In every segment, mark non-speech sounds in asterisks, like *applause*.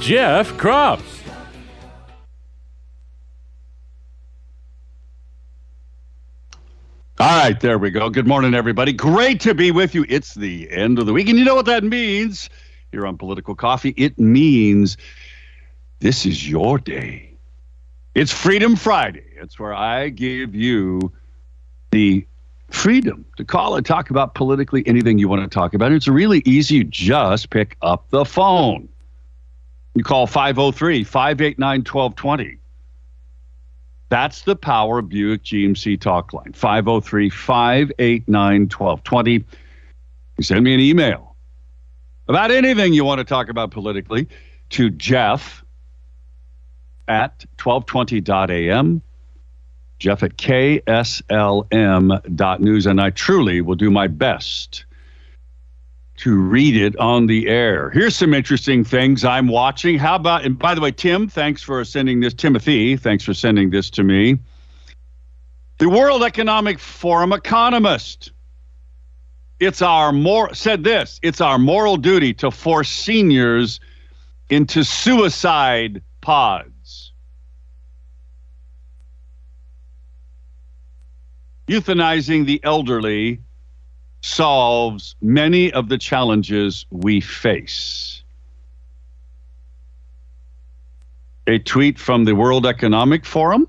Jeff Kropf. All right, there we go. Good morning, everybody. Great to be with you. It's the end of the week, and you know what that means here on Political Coffee? It means this is your day. It's Freedom Friday. It's where I give you the freedom to call and talk about politically anything you want to talk about. It's really easy. You just pick up the phone. You call 503 589 1220. That's the Power of Buick GMC talk line 503 589 1220. You send me an email about anything you want to talk about politically to Jeff at 1220.am, Jeff at KSLM.news, and I truly will do my best to read it on the air. Here's some interesting things I'm watching. How about, and by the way, Tim, thanks for sending this, Timothy, thanks for sending this to me. The World Economic Forum economist. It's our more said this, it's our moral duty to force seniors into suicide pods. euthanizing the elderly solves many of the challenges we face. A tweet from the World Economic Forum.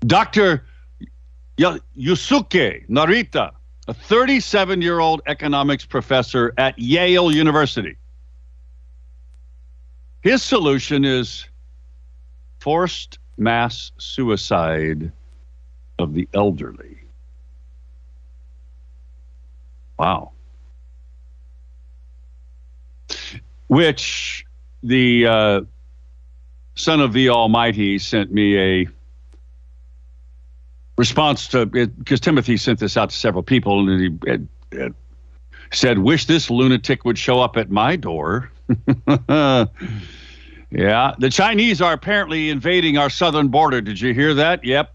Dr. Yusuke Narita, a 37 year old economics professor at Yale University. His solution is forced mass suicide of the elderly. Wow. Which the uh, Son of the Almighty sent me a response to because Timothy sent this out to several people and he said, "Wish this lunatic would show up at my door." *laughs* yeah, the Chinese are apparently invading our southern border. Did you hear that? Yep.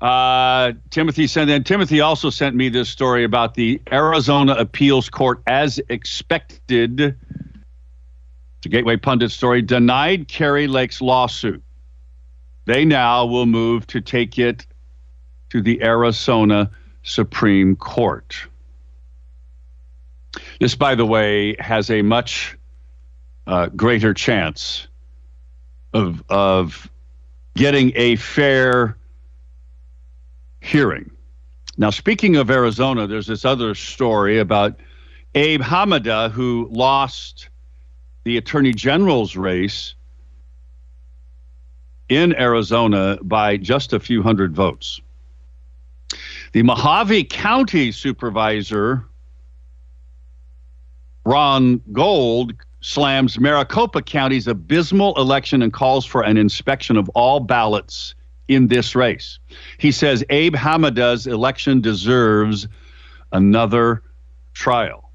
Uh, Timothy sent and Timothy also sent me this story about the Arizona Appeals Court, as expected. It's a Gateway Pundit story. Denied Kari Lake's lawsuit. They now will move to take it to the Arizona Supreme Court. This, by the way, has a much uh, greater chance of of getting a fair hearing. Now, speaking of Arizona, there's this other story about Abe Hamadeh, who lost the attorney general's race in Arizona by just a few hundred votes. The Mohave County supervisor, Ron Gould, slams Maricopa County's abysmal election and calls for an inspection of all ballots in this race. He says Abe Hamadeh's election deserves another trial.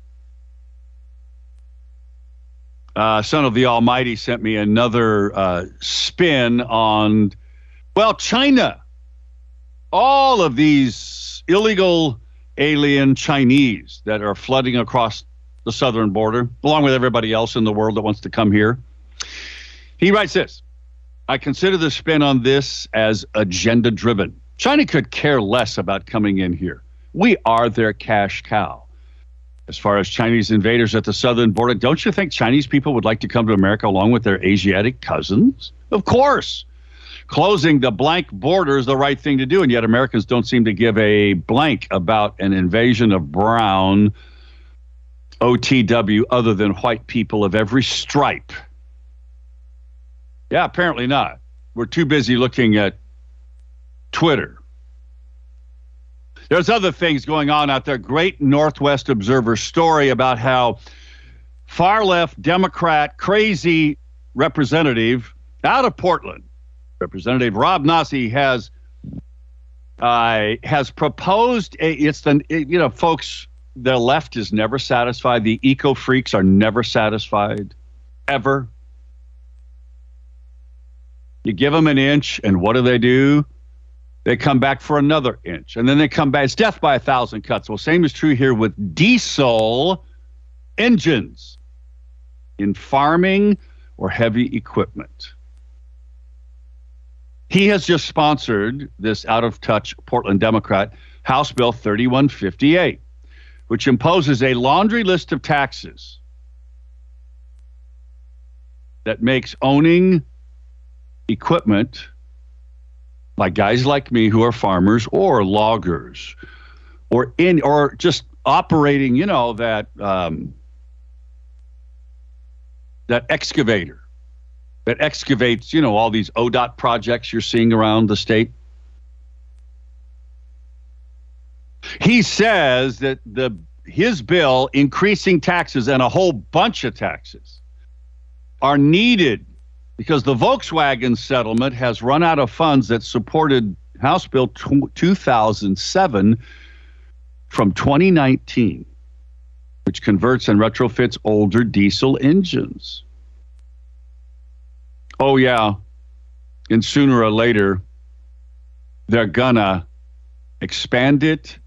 Uh, Son of the Almighty sent me another uh, spin on, well, China. All of these illegal alien Chinese that are flooding across the southern border, along with everybody else in the world that wants to come here. He writes this I consider the spin on this as agenda driven. China could care less about coming in here. We are their cash cow. As far as Chinese invaders at the southern border, don't you think Chinese people would like to come to America along with their Asiatic cousins? Of course. Closing the blank border is the right thing to do, and yet Americans don't seem to give a blank about an invasion of brown OTW other than white people of every stripe. Yeah, apparently not. We're too busy looking at Twitter. There's other things going on out there. Great Northwest Observer story about how far left Democrat crazy representative out of Portland, Representative Rob Nosse has uh, has proposed a, it's the you know folks the left is never satisfied the eco freaks are never satisfied ever you give them an inch and what do they do? They come back for another inch and then they come back. It's death by a thousand cuts. Well same is true here with diesel engines in farming or heavy equipment. He has just sponsored this out of touch Portland Democrat House Bill 3158, which imposes a laundry list of taxes that makes owning equipment by guys like me who are farmers or loggers or in or just operating, you know, that um, that excavator that excavates, you know, all these ODOT projects you're seeing around the state? He says that the his bill increasing taxes and a whole bunch of taxes are needed because the Volkswagen settlement has run out of funds that supported House Bill 2007 from 2019, which converts and retrofits older diesel engines. Oh, yeah. And sooner or later, they're gonna expand it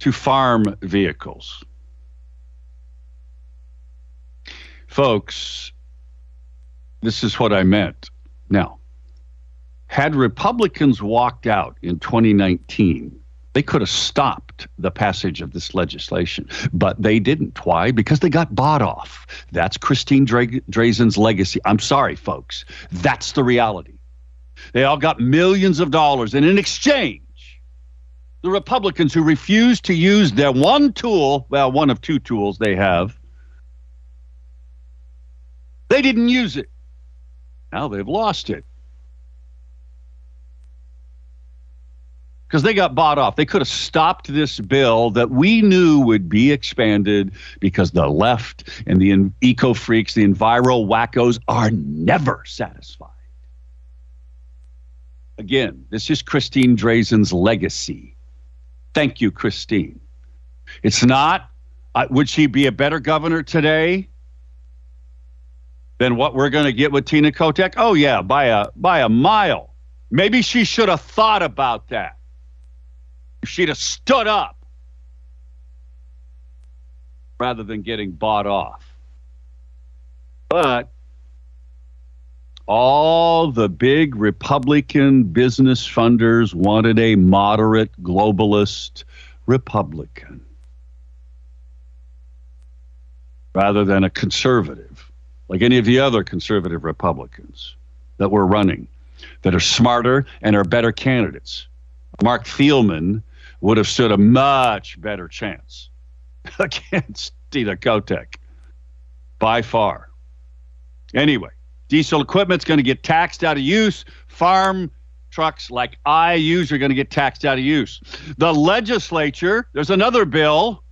to farm vehicles. Folks, this is what I meant. Now, had Republicans walked out in 2019, they could have stopped the passage of this legislation, but they didn't. Why? Because they got bought off. That's Christine Dra- Drazan's legacy. I'm sorry, folks. That's the reality. They all got millions of dollars, and in exchange, the Republicans who refused to use their one tool, well, one of two tools they have, they didn't use it. Now they've lost it. because they got bought off. They could have stopped this bill that we knew would be expanded because the left and the eco freaks, the enviro wackos, are never satisfied. Again, this is Christine Drazan's legacy. Thank you, Christine. It's not, uh, would she be a better governor today than what we're going to get with Tina Kotek? Oh, yeah, by a, by a mile. Maybe she should have thought about that she'd have stood up rather than getting bought off. But all the big Republican business funders wanted a moderate globalist Republican rather than a conservative, like any of the other conservative Republicans that were running, that are smarter and are better candidates. Marc Thielman would have stood a much better chance *laughs* against Tina Kotek by far. Anyway, diesel equipment's going to get taxed out of use. Farm trucks like I use are going to get taxed out of use. The legislature, there's another bill.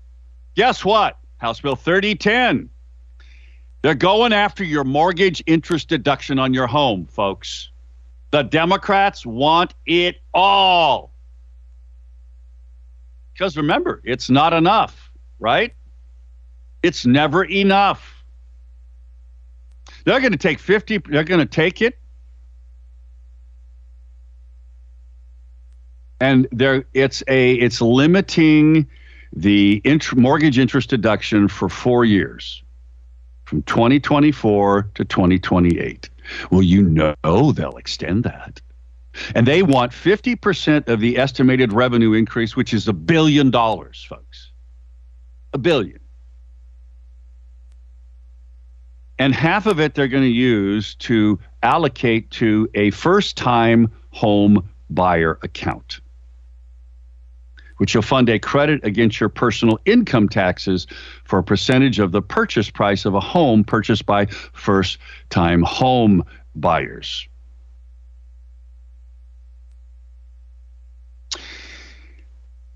Guess what? House Bill 3010. They're going after your mortgage interest deduction on your home, folks. The Democrats want it all. Because remember, it's not enough, right? It's never enough. They're going to take 50, they're going to take it. And there it's a it's limiting the int- mortgage interest deduction for 4 years from 2024 to 2028. Well, you know they'll extend that. And they want 50% of the estimated revenue increase, which is a billion dollars, folks. A billion. And half of it they're going to use to allocate to a first time home buyer account, which will fund a credit against your personal income taxes for a percentage of the purchase price of a home purchased by first time home buyers.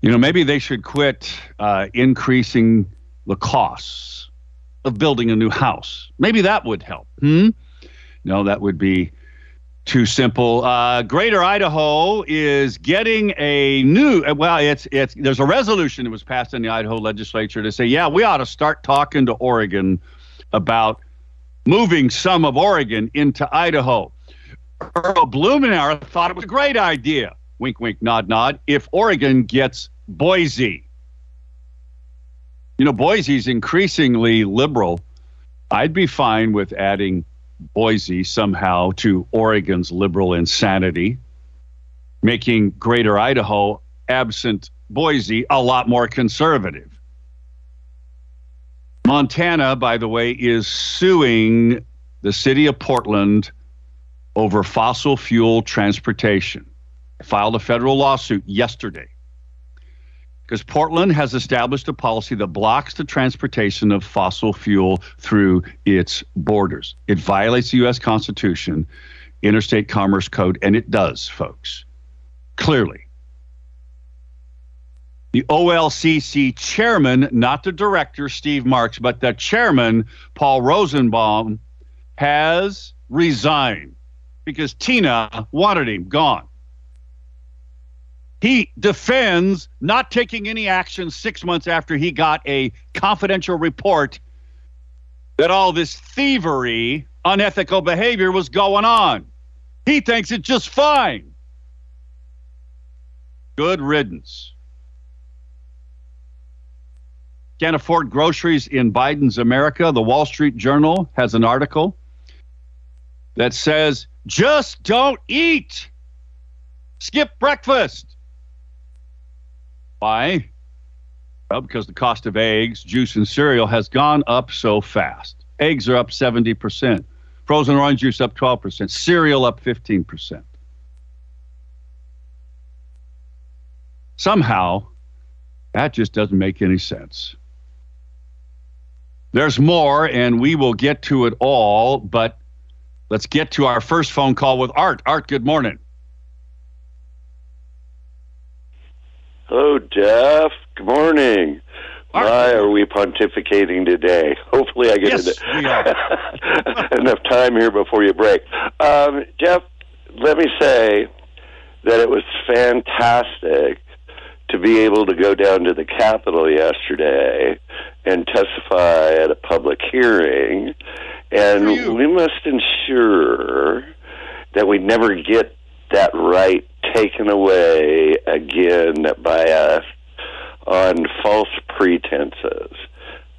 You know, maybe they should quit uh, increasing the costs of building a new house. Maybe that would help. Hmm? No, that would be too simple. Uh, Greater Idaho is getting a new. uh, Well, it's it's there's a resolution that was passed in the Idaho legislature to say, yeah, we ought to start talking to Oregon about moving some of Oregon into Idaho. Earl Blumenauer thought it was a great idea. Wink, wink, nod, nod. If Oregon gets Boise, you know, Boise's increasingly liberal. I'd be fine with adding Boise somehow to Oregon's liberal insanity, making Greater Idaho, absent Boise, a lot more conservative. Montana, by the way, is suing the city of Portland over fossil fuel transportation. Filed a federal lawsuit yesterday because Portland has established a policy that blocks the transportation of fossil fuel through its borders. It violates the U.S. Constitution, Interstate Commerce Code, and it does, folks. Clearly. The OLCC chairman, not the director, Steve Marks, but the chairman, Paul Rosenbaum, has resigned because Tina wanted him gone. He defends not taking any action six months after he got a confidential report that all this thievery, unethical behavior was going on. He thinks it's just fine. Good riddance. Can't afford groceries in Biden's America. The Wall Street Journal has an article that says just don't eat. Skip breakfast. Why? Well, because the cost of eggs, juice, and cereal has gone up so fast. Eggs are up 70%, frozen orange juice up 12%, cereal up 15%. Somehow, that just doesn't make any sense. There's more, and we will get to it all, but let's get to our first phone call with Art. Art, good morning. Hello, Jeff. Good morning. Why are we pontificating today? *laughs* Hopefully, I get Yes, *laughs* enough time here before you break. Um, Jeff, let me say that it was fantastic to be able to go down to the Capitol yesterday and testify at a public hearing. And we must ensure that we never get that right taken away again by us on false pretenses.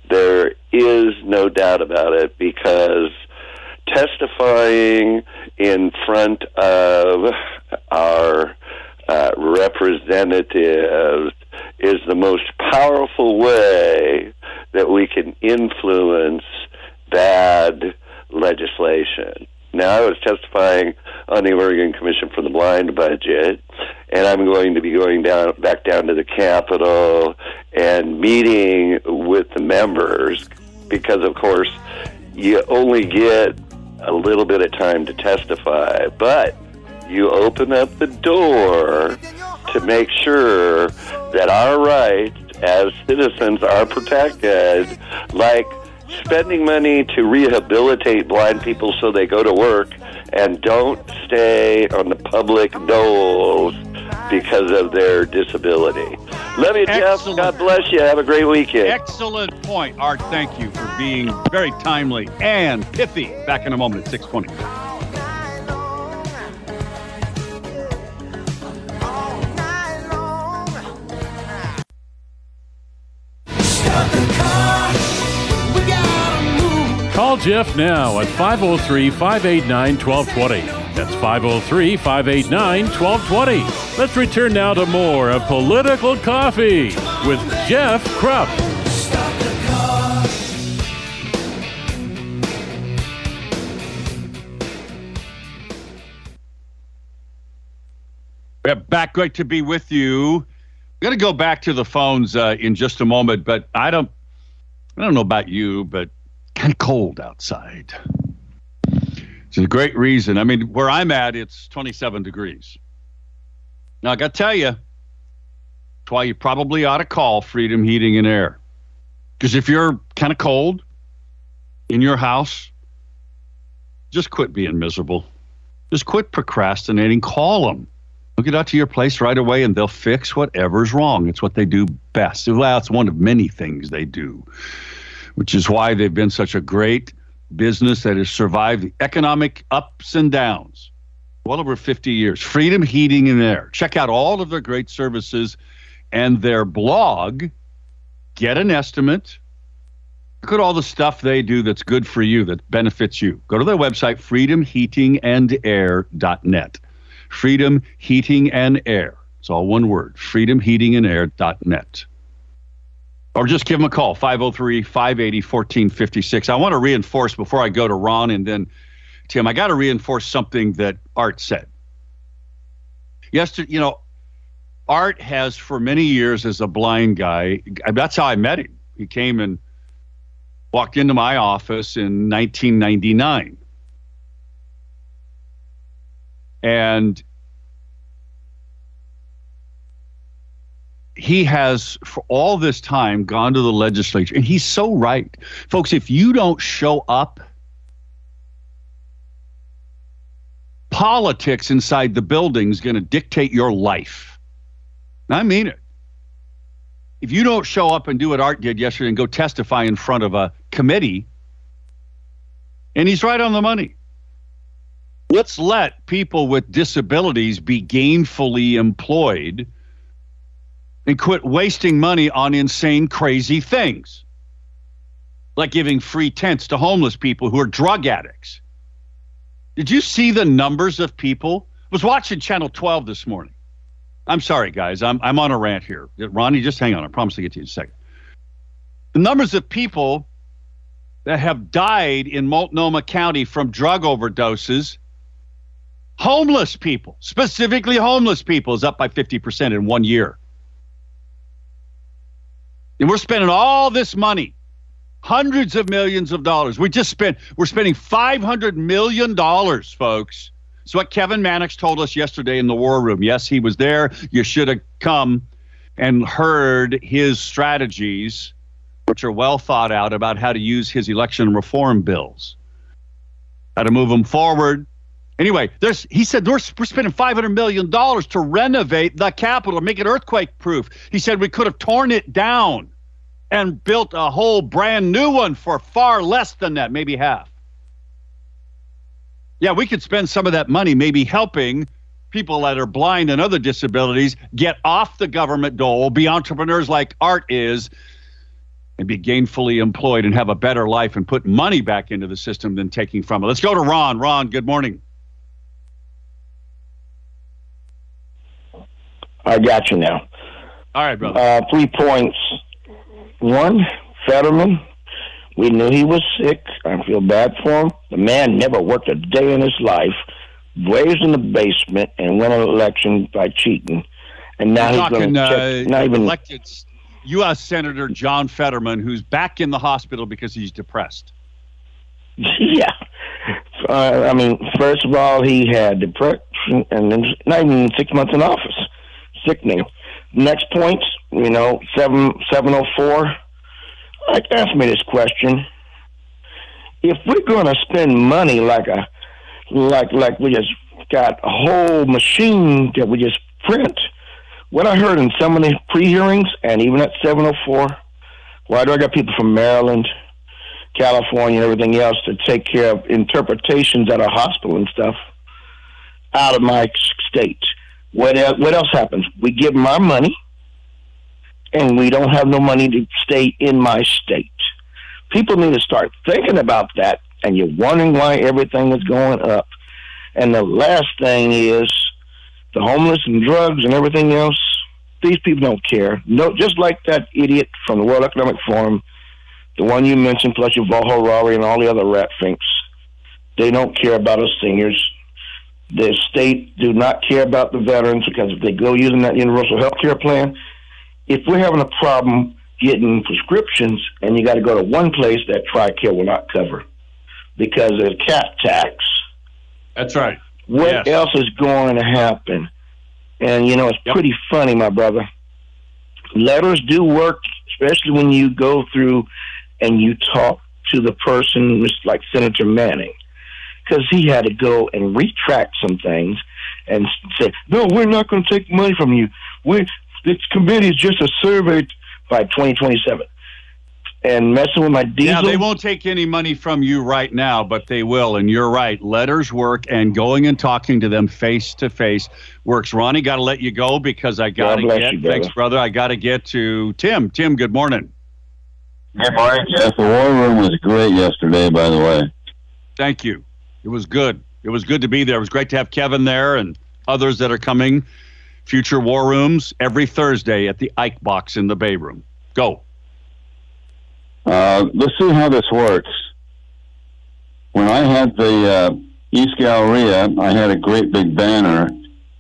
There is no doubt about it because testifying in front of our uh, representatives is the most powerful way that we can influence bad legislation. Now, I was testifying on the Oregon Commission for the Blind budget, and I'm going to be going down back down to the Capitol and meeting with the members because, of course, you only get a little bit of time to testify, but you open up the door to make sure that our rights as citizens are protected, like spending money to rehabilitate blind people so they go to work and don't stay on the public doles because of their disability. Love you, Jeff. God bless you. Have a great weekend. Excellent point, Art. Thank you for being very timely and pithy. Back in a moment at 620. Call Jeff now at 503 589 1220. That's 503 589 1220. Let's return now to more of Political Coffee with Jeff Kropf. Yeah, back great to be with you. I'm gonna go back to the phones uh, in just a moment, but I don't, I don't know about you, but kind of cold outside. It's a great reason. I mean, where I'm at, it's 27 degrees. Now I got to tell you, that's why you probably ought to call Freedom Heating and Air, because if you're kind of cold, in your house, just quit being miserable. Just quit procrastinating. Call them. They'll get out to your place right away and they'll fix whatever's wrong. It's what they do best. Well, it's one of many things they do, which is why they've been such a great business that has survived the economic ups and downs well over 50 years. Freedom Heating and Air. Check out all of their great services and their blog. Get an estimate. Look at all the stuff they do that's good for you, that benefits you. Go to their website, freedomheatingandair.net. Freedom Heating and Air. It's all one word, freedomheatingandair.net. Or just give them a call, 503 580 1456. I want to reinforce before I go to Ron and then Tim, I got to reinforce something that Art said. Yesterday, you know, Art has for many years as a blind guy, that's how I met him. He came and walked into my office in 1999. And he has, for all this time, gone to the legislature. And he's so right. Folks, if you don't show up, politics inside the building is going to dictate your life. I mean it. If you don't show up and do what Art did yesterday and go testify in front of a committee, and he's right on the money. Let's let people with disabilities be gainfully employed and quit wasting money on insane, crazy things like giving free tents to homeless people who are drug addicts. Did you see the numbers of people? I was watching Channel 12 this morning. I'm sorry, guys. I'm, I'm on a rant here. Ronnie, just hang on. I promise to get to you in a second. The numbers of people that have died in Multnomah County from drug overdoses, homeless people, specifically homeless people, is up by 50% in one year. And we're spending all this money hundreds of millions of dollars. We just spent we're spending 500 million dollars, folks. It's what Kevin Mannix told us yesterday in the war room. Yes, he was there. You should have come and heard his strategies, which are well thought out about how to use his election reform bills, how to move them forward. Anyway, there's he said we're, we're spending 500 million dollars to renovate the Capitol, make it earthquake proof. He said we could have torn it down and built a whole brand new one for far less than that, maybe half. Yeah, we could spend some of that money maybe helping people that are blind and other disabilities get off the government dole, be entrepreneurs like Art is, and be gainfully employed and have a better life and put money back into the system than taking from it. Let's go to Ron. Ron, good morning. I got you now. All right, brother. Uh, three points one, Fetterman, we knew he was sick. I feel bad for him. The man never worked a day in his life, raised in the basement, and won an election by cheating. And now You're he's going to check. uh, Not even elected U.S. Senator John Fetterman, who's back in the hospital because he's depressed. *laughs* yeah. Uh, I mean, first of all, he had depression, and then not even six months in office. Sickening. Next point, you know, seven seven oh four. Like, ask me this question: If we're going to spend money like a like like we just got a whole machine that we just print, what I heard in of the pre-hearings and even at seven oh four, why do I got people from Maryland, California, and everything else to take care of interpretations at a hospital and stuff out of my state? What else, what else happens? We give them our money, and we don't have no money to stay in my state. People need to start thinking about that, and you're wondering why everything is going up. And the last thing is the homeless and drugs and everything else. These people don't care. No, just like that idiot from the World Economic Forum, the one you mentioned, plus Yuval Harari and all the other rat finks. They don't care about us seniors the state do not care about the veterans because if they go using that universal health care plan, if we're having a problem getting prescriptions and you got to go to one place that TRICARE will not cover because of the cap tax. That's right. What Yes. else is going to happen? And you know, it's Yep. pretty funny, my brother. Letters do work, especially when you go through and you talk to the person, like Senator Manning, because he had to go and retract some things and say, "No, we're not going to take money from you. We this committee is just a survey by 2027." And messing with my diesel. Yeah, they won't take any money from you right now, but they will. And you're right. Letters work, and going and talking to them face to face works. Ronnie, got to let you go because I got to get. You, brother. thanks, brother. I got to get to Tim. Tim, good morning. Good morning, Jeff. The war room was great yesterday, by the way. Thank you. It was good. It was good to be there. It was great to have Kevin there and others that are coming. Future war rooms every Thursday at the Ike Box in the Bay Room. Go. Uh, let's see how this works. When I had the uh, East Galleria, I had a great big banner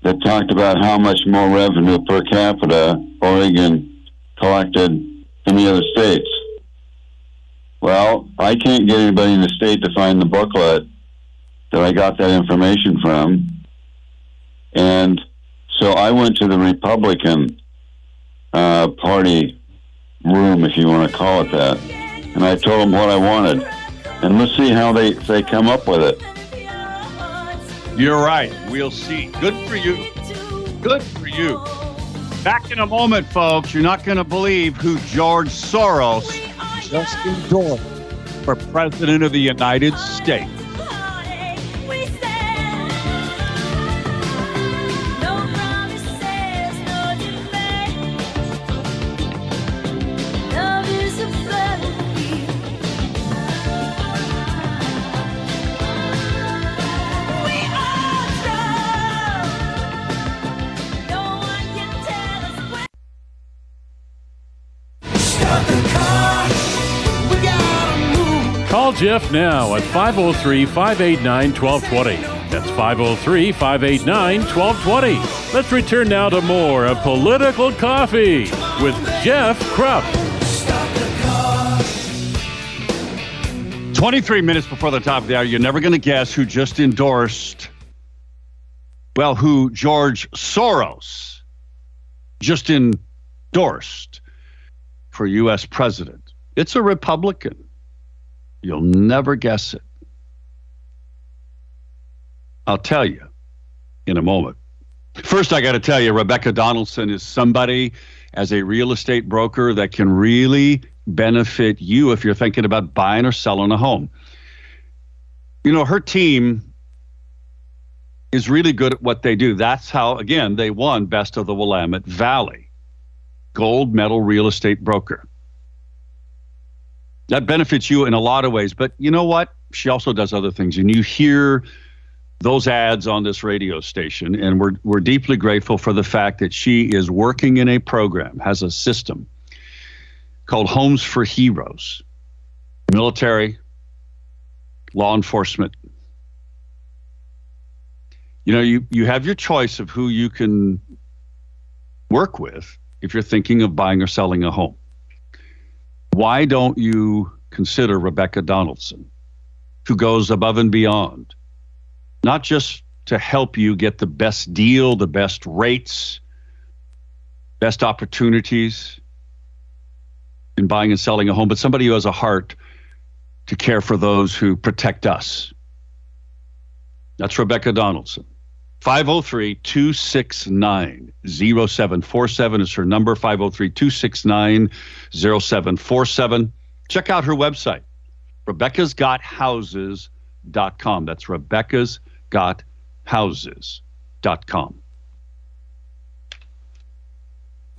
that talked about how much more revenue per capita Oregon collected than the other states. Well, I can't get anybody in the state to find the booklet that I got that information from. And so I went to the Republican uh, Party room, if you want to call it that, and I told them what I wanted. And let's see how they, they come up with it. You're right. We'll see. Good for you. Good for you. Back in a moment, folks. You're not going to believe who George Soros just endorsed for President of the United States. Jeff now at 503 589 1220. That's 503 589 1220. Let's return now to more of Political Coffee with Jeff Kropf. 23 minutes before the top of the hour, you're never going to guess who just endorsed, well, who George Soros just endorsed for U.S. president. It's a Republican. You'll never guess it. I'll tell you in a moment. First, I got to tell you, Rebecca Donaldson is somebody as a real estate broker that can really benefit you if you're thinking about buying or selling a home. You know, her team is really good at what they do. That's how, again, they won Best of the Willamette Valley, gold medal real estate broker. That benefits you in a lot of ways. But you know what? She also does other things. And you hear those ads on this radio station, and we're, we're deeply grateful for the fact that she is working in a program, has a system called Homes for Heroes, military, law enforcement. You know, you, you have your choice of who you can work with if you're thinking of buying or selling a home. Why don't you consider Rebecca Donaldson, who goes above and beyond, not just to help you get the best deal, the best rates, best opportunities in buying and selling a home, but somebody who has a heart to care for those who protect us. That's Rebecca Donaldson. 503 269 0747 is her number 503 269 0747. Check out her website, Rebecca'sGotHouses.com. That's Rebecca'sGotHouses.com.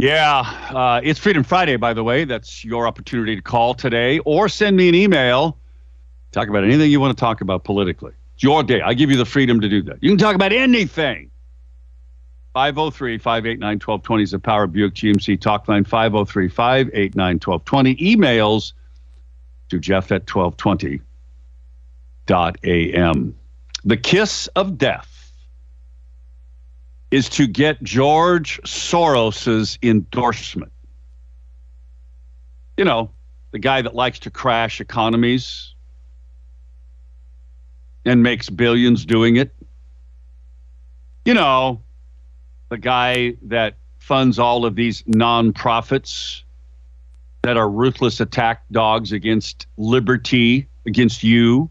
Yeah, uh, it's Freedom Friday, by the way. That's your opportunity to call today or send me an email. Talk about anything you want to talk about politically. It's your day. I give you the freedom to do that. You can talk about anything. 503 589 1220 is the Power Buick GMC talk line. 503 589 1220. Emails to Jeff at 1220.am. The kiss of death is to get George Soros's endorsement. You know, the guy that likes to crash economies and makes billions doing it. You know, the guy that funds all of these nonprofits that are ruthless attack dogs against liberty, against you.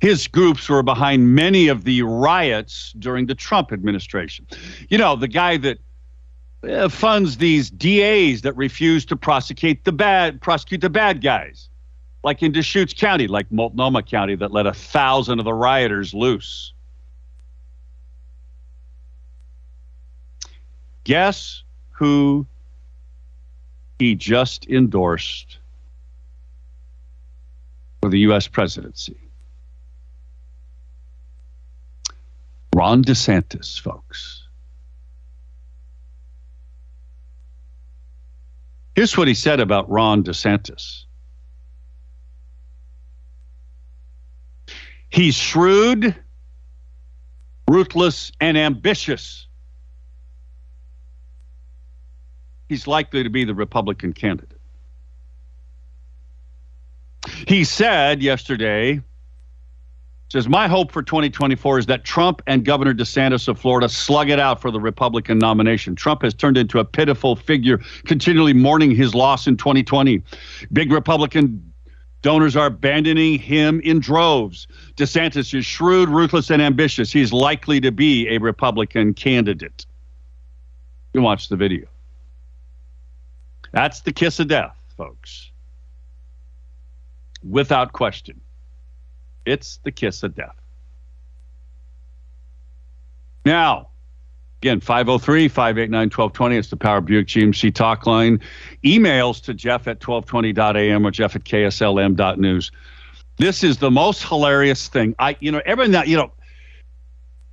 His groups were behind many of the riots during the Trump administration. You know, the guy that uh, funds these DAs that refuse to prosecute the bad prosecute the bad guys, like in Deschutes County, like Multnomah County, that let a thousand of the rioters loose. Guess who he just endorsed for the U.S. presidency? Ron DeSantis, folks. Here's what he said about Ron DeSantis. He's shrewd, ruthless, and ambitious. He's likely to be the Republican candidate. He said yesterday says my hope for 2024 is that Trump and Governor DeSantis of Florida slug it out for the Republican nomination. Trump has turned into a pitiful figure, continually mourning his loss in 2020. Big Republican donors are abandoning him in droves. DeSantis is shrewd, ruthless, and ambitious. He's likely to be a Republican candidate. You watch the video. That's the kiss of death, folks. Without question. It's the kiss of death. Now, again, 503 589 1220. It's the Power Buick GMC talk line. Emails to Jeff at 1220.am or Jeff at KSLM.news. This is the most hilarious thing. I, you know, every now, you know,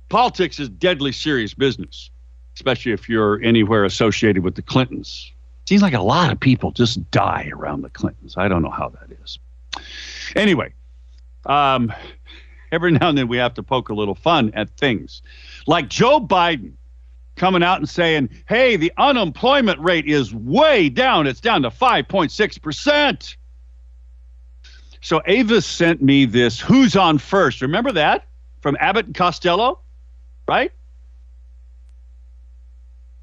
politics is deadly serious business, especially if you're anywhere associated with the Clintons. Seems like a lot of people just die around the Clintons. I don't know how that is. Anyway, um, every now and then we have to poke a little fun at things. Like Joe Biden coming out and saying, hey, the unemployment rate is way down. It's down to 5.6%. So Ava sent me this Who's on First. Remember that from Abbott and Costello? Right?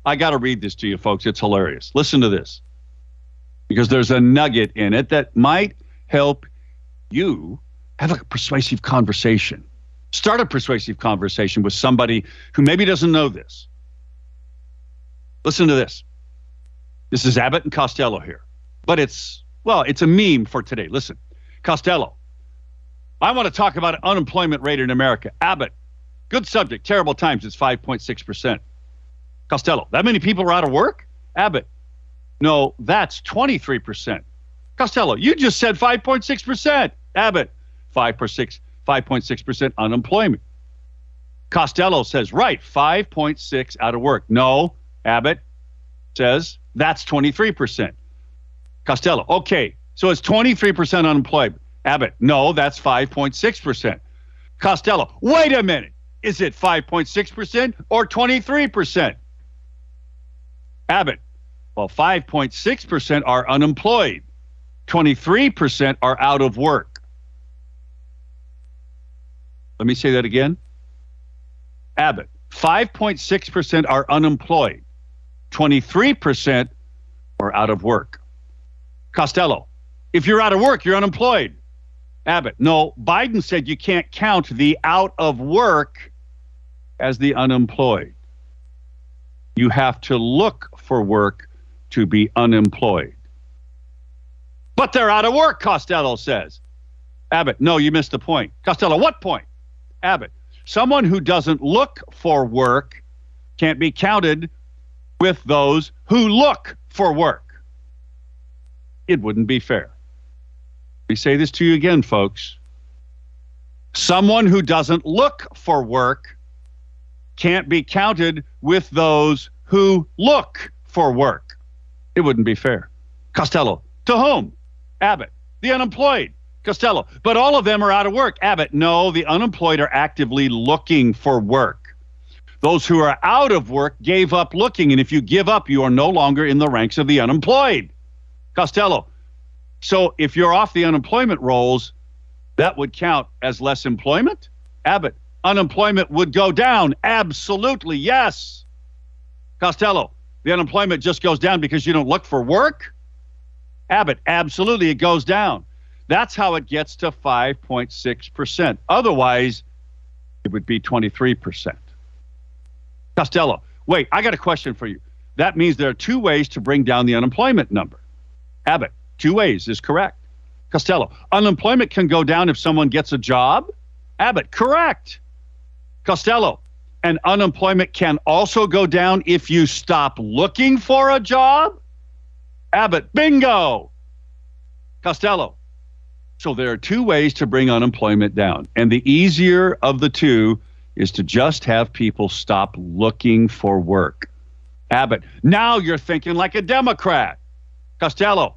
I got to read this to you, folks. It's hilarious. Listen to this because there's a nugget in it that might help you have a persuasive conversation. Start a persuasive conversation with somebody who maybe doesn't know this. Listen to this. This is Abbott and Costello here, but it's, well, it's a meme for today. Listen, Costello, I want to talk about unemployment rate in America. Abbott, good subject, terrible times, it's 5.6%. Costello, that many people are out of work? Abbott, no, that's 23%. Costello, you just said 5.6%. Abbott, 5.6% unemployment. Costello says, right, 5.6 out of work. No, Abbott says that's 23%. Costello, okay, so it's 23% unemployment. Abbott, no, that's 5.6%. Costello, wait a minute. Is it 5.6% or 23%? Abbott, well, 5.6% are unemployed, 23% are out of work. Let me say that again. Abbott, 5.6% are unemployed, 23% are out of work. Costello, if you're out of work, you're unemployed. Abbott, no, Biden said you can't count the out of work as the unemployed. You have to look for work to be unemployed. But they're out of work, Costello says. Abbott, no, you missed the point. Costello, what point? Abbott. Someone who doesn't look for work can't be counted with those who look for work. It wouldn't be fair. Me say this to you again, folks. Someone who doesn't look for work can't be counted with those who look for work. It wouldn't be fair. Costello, to whom? Abbott, the unemployed. Costello. But all of them are out of work. Abbott, no, the unemployed are actively looking for work. Those who are out of work gave up looking. And if you give up, you are no longer in the ranks of the unemployed. Costello. So if you're off the unemployment rolls, that would count as less employment? Abbott, unemployment would go down. Absolutely, yes. Costello, the unemployment just goes down because you don't look for work? Abbott, absolutely, it goes down. That's how it gets to 5.6%. Otherwise, it would be 23%. Costello, wait, I got a question for you. That means there are two ways to bring down the unemployment number. Abbott, two ways is correct. Costello, unemployment can go down if someone gets a job. Abbott, correct. Costello, and unemployment can also go down if you stop looking for a job. Abbott, bingo. Costello. So there are two ways to bring unemployment down. And the easier of the two is to just have people stop looking for work. Abbott, now you're thinking like a Democrat. Costello,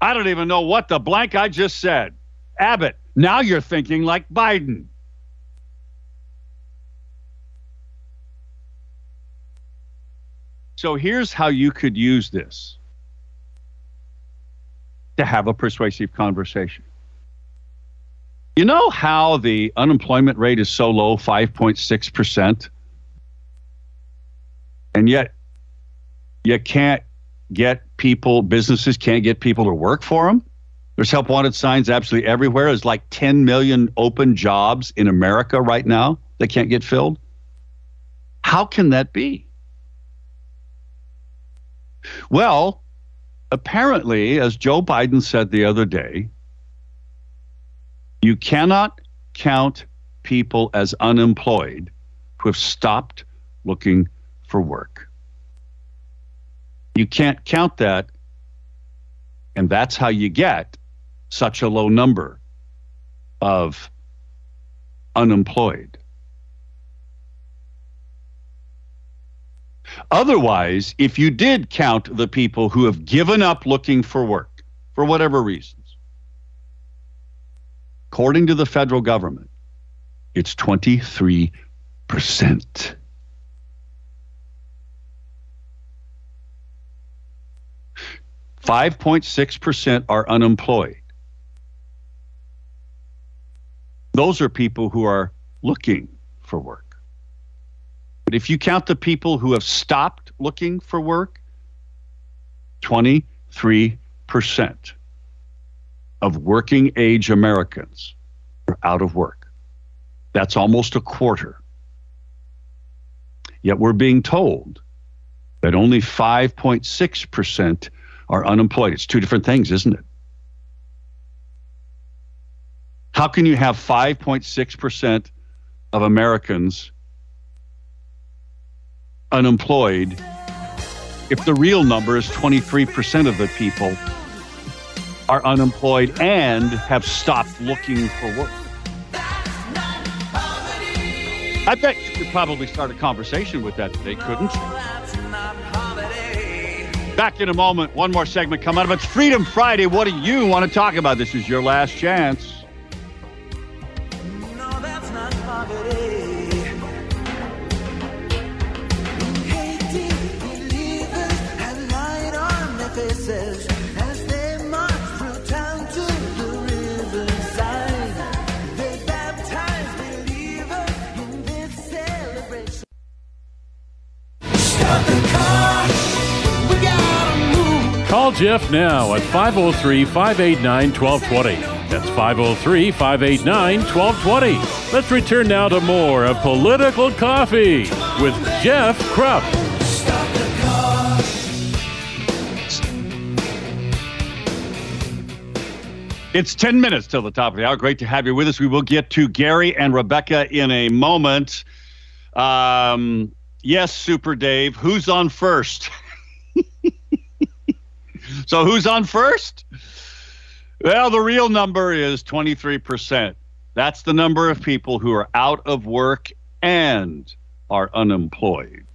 I don't even know what the blank I just said. Abbott, now you're thinking like Biden. So here's how you could use this to have a persuasive conversation. You know how the unemployment rate is so low, 5.6%? And yet you can't get people, businesses can't get people to work for them. There's help wanted signs absolutely everywhere. There's like 10 million open jobs in America right now that can't get filled. How can that be? Well, apparently, as Joe Biden said the other day, you cannot count people as unemployed who have stopped looking for work. You can't count that. And that's how you get such a low number of unemployed. Otherwise, if you did count the people who have given up looking for work for whatever reasons, according to the federal government, it's 23%. 5.6% are unemployed. Those are people who are looking for work. But if you count the people who have stopped looking for work, 23% of working age Americans are out of work. That's almost a quarter. Yet we're being told that only 5.6% are unemployed. It's two different things, isn't it? How can you have 5.6% of Americans unemployed if the real number is 23% of the people are unemployed and have stopped looking for work. I bet you could probably start a conversation with that today, couldn't you? Back in a moment, one more segment coming up. It's Freedom Friday. What do you want to talk about? This is your last chance. Call Jeff now at 503 589 1220. That's 503 589 1220. Let's return now to more of Political Coffee with Jeff Kropf. It's 10 minutes till the top of the hour. Great to have you with us. We will get to Gary and Rebecca in a moment. Um, yes, Super Dave. Who's on first? *laughs* So who's on first? Well, the real number is 23%. That's the number of people who are out of work and are unemployed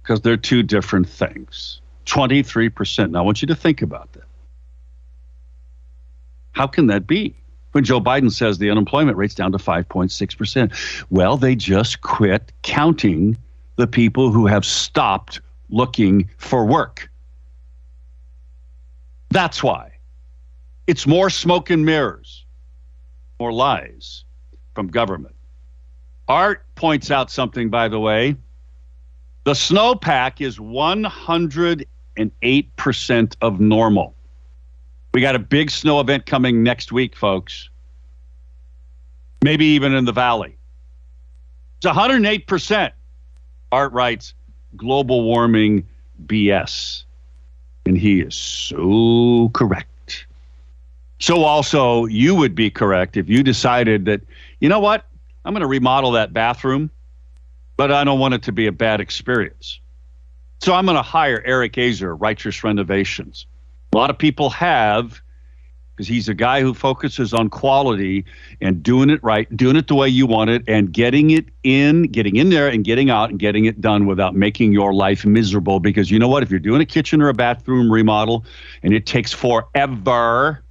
because they're two different things. 23%. Now, I want you to think about that. How can that be? When Joe Biden says the unemployment rate's down to 5.6%. Well, they just quit counting the people who have stopped looking for work. That's why. It's more smoke and mirrors, more lies from government. Art points out something, by the way. The snowpack is 108% of normal. We got a big snow event coming next week, folks. Maybe even in the valley. It's 108%. Art writes global warming BS. And he is so correct. So, also, you would be correct if you decided that, you know what, I'm going to remodel that bathroom, but I don't want it to be a bad experience. So, I'm going to hire Eric Azer, Righteous Renovations. A lot of people have because he's a guy who focuses on quality and doing it right, doing it the way you want it, and getting it in, getting in there and getting out and getting it done without making your life miserable. Because you know what? If you're doing a kitchen or a bathroom remodel and it takes forever,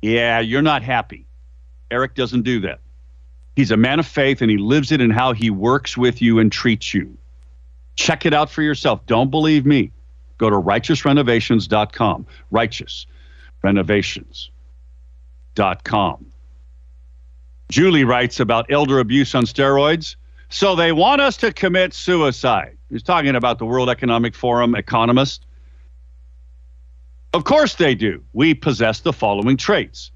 yeah, you're not happy. Eric doesn't do that. He's a man of faith and he lives it in how he works with you and treats you. Check it out for yourself. Don't believe me. Go to righteousrenovations.com. Righteous renovations.com. Julie writes about elder abuse on steroids. So they want us to commit suicide. He's talking about the World Economic Forum economist. Of course they do. We possess the following traits.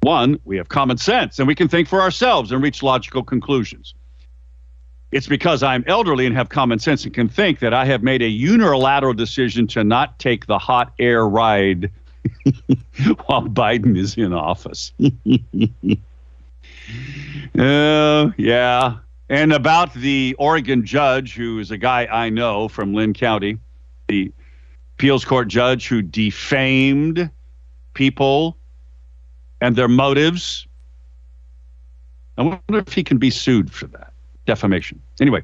One, we have common sense and we can think for ourselves and reach logical conclusions. It's because I'm elderly and have common sense and can think that I have made a unilateral decision to not take the hot air ride *laughs* while Biden is in office. uh, *laughs* yeah. And about the Oregon judge, who is a guy I know from Linn County, the appeals court judge who defamed people and their motives. I wonder if he can be sued for that defamation. Anyway,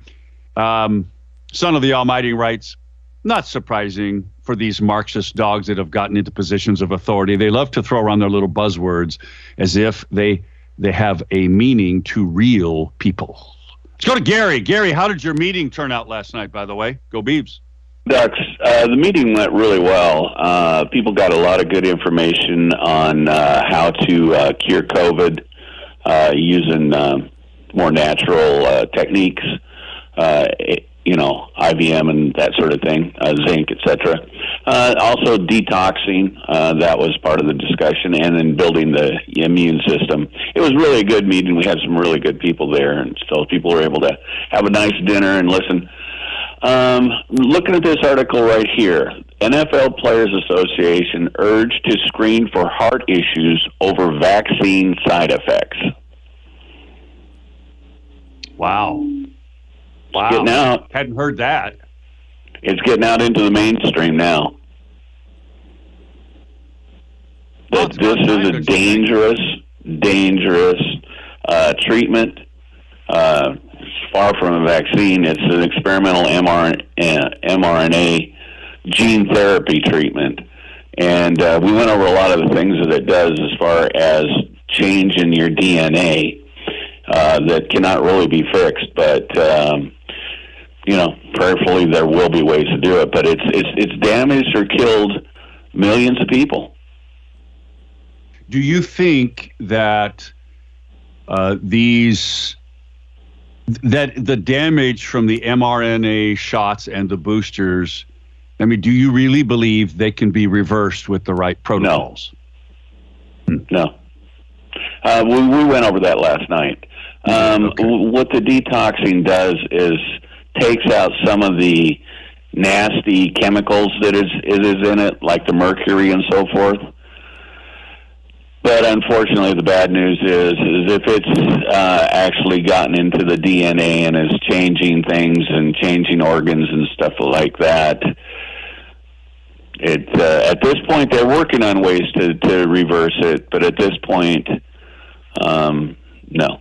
um, Son of the Almighty writes, not surprising for these Marxist dogs that have gotten into positions of authority. They love to throw around their little buzzwords as if they they have a meaning to real people. Let's go to Gary. Gary, how did your meeting turn out last night? By the way, go Beavs. Ducks. Uh, the meeting went really well. Uh, people got a lot of good information on uh, how to uh, cure COVID uh, using uh, more natural techniques. It, you know, IVM and that sort of thing, uh, zinc, etc. Uh, also, detoxing, uh, that was part of the discussion, and then building the immune system. It was really a good meeting. We had some really good people there, and so people were able to have a nice dinner and listen. Um, looking at this article right here, NFL Players Association urged to screen for heart issues over vaccine side effects. Wow. Wow. Getting out. Hadn't heard that. It's getting out into the mainstream now. That this is a dangerous, dangerous uh, treatment. Uh, far from a vaccine. It's an experimental mRNA mRNA gene therapy treatment. And uh, we went over a lot of the things that it does as far as changing your DNA uh, that cannot really be fixed. But um, you know, prayerfully there will be ways to do it, but it's it's it's damaged or killed millions of people. Do you think that uh, these that the damage from the mRNA shots and the boosters? I mean, do you really believe they can be reversed with the right protocols? No. Hmm. No. Uh, we, we went over that last night. Um, okay. What the detoxing does is takes out some of the nasty chemicals that is is in it, like the mercury and so forth. But unfortunately, the bad news is, is if it's uh, actually gotten into the DNA and is changing things and changing organs and stuff like that, it uh, at this point they're working on ways to to reverse it. But at this point, um, no.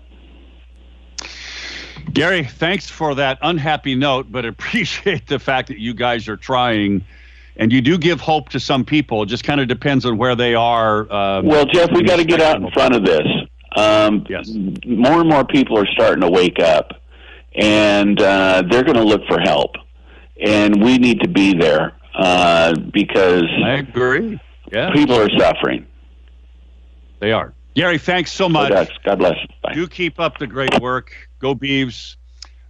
Gary, thanks for that unhappy note, but *laughs* appreciate the fact that you guys are trying. And you do give hope to some people. It just kind of depends on where they are. Um, well, Jeff, we got to get out in front of this. Um, yes. More and more people are starting to wake up, and uh, they're going to look for help. And we need to be there uh, because I agree. Yeah. People are suffering. They are. Gary, thanks so much. God bless. Bye. Do keep up the great work. Go Beavs.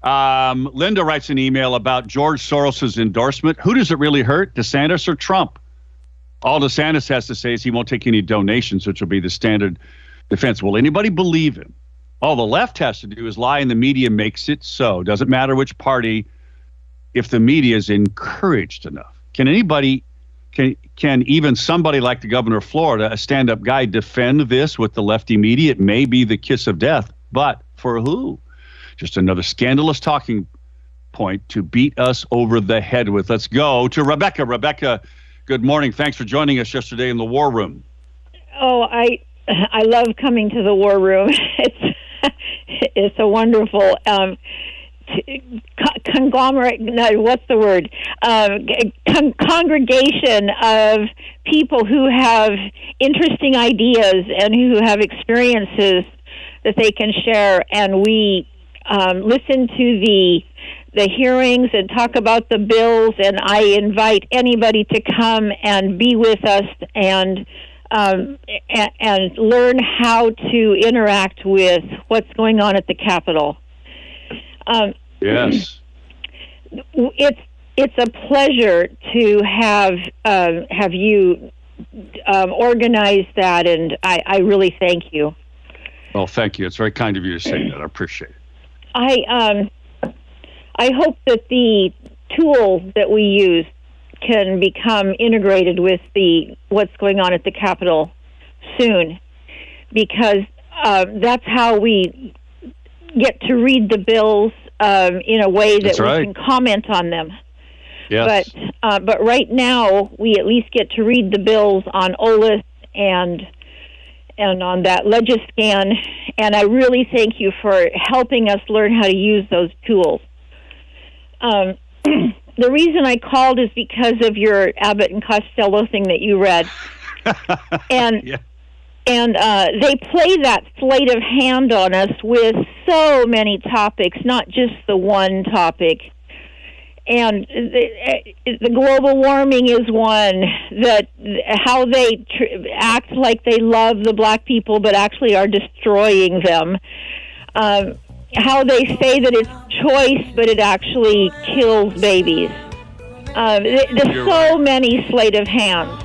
Um, Linda writes an email about George Soros's endorsement. Who does it really hurt, DeSantis or Trump? All DeSantis has to say is he won't take any donations, which will be the standard defense. Will anybody believe him? All the left has to do is lie, and the media makes it so. Doesn't matter which party, if the media is encouraged enough. Can anybody, can can even somebody like the governor of Florida, a stand-up guy, defend this with the lefty media? It may be the kiss of death, but for who? Just another scandalous talking point to beat us over the head with. Let's go to Rebecca. Rebecca, good morning. Thanks for joining us yesterday in the war room. Oh, I I love coming to the war room. *laughs* It's it's a wonderful um, conglomerate. No, what's the word? Um, con- congregation of people who have interesting ideas and who have experiences that they can share, and we um, listen to the the hearings and talk about the bills. And I invite anybody to come and be with us and. Um, and, and learn how to interact with what's going on at the Capitol. Um, yes, *clears throat* it's it's a pleasure to have um, have you um, organize that, and I, I really thank you. Well, thank you. It's very kind of you to say that. I appreciate it. I um, I hope that the tool that we use can become integrated with the what's going on at the Capitol soon, because uh, that's how we get to read the bills um, in a way that right. we can comment on them. Yes. But uh, but right now we at least get to read the bills on OLIS and and on that Legiscan. And I really thank you for helping us learn how to use those tools. Um, *clears throat* the reason I called is because of your Abbott and Costello thing that you read, *laughs* and yeah. and uh, they play that sleight of hand on us with so many topics, not just the one topic and the, the, global warming is one that how they tr- act like they love the black people but actually are destroying them. Um, how they say that it's choice but it actually kills babies. Um, there's so right. many sleight of hands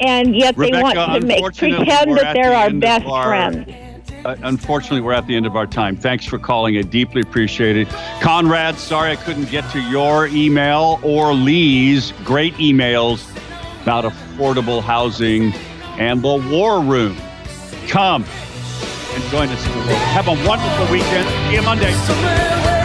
and yet Rebecca, they want to make pretend that they're the our best our, friends uh, unfortunately, we're at the end of our time. Thanks for calling. I deeply appreciate it. Conrad, sorry I couldn't get to your email or Lee's great emails about affordable housing and the war room. Come and join us. Have a wonderful weekend. See you Monday.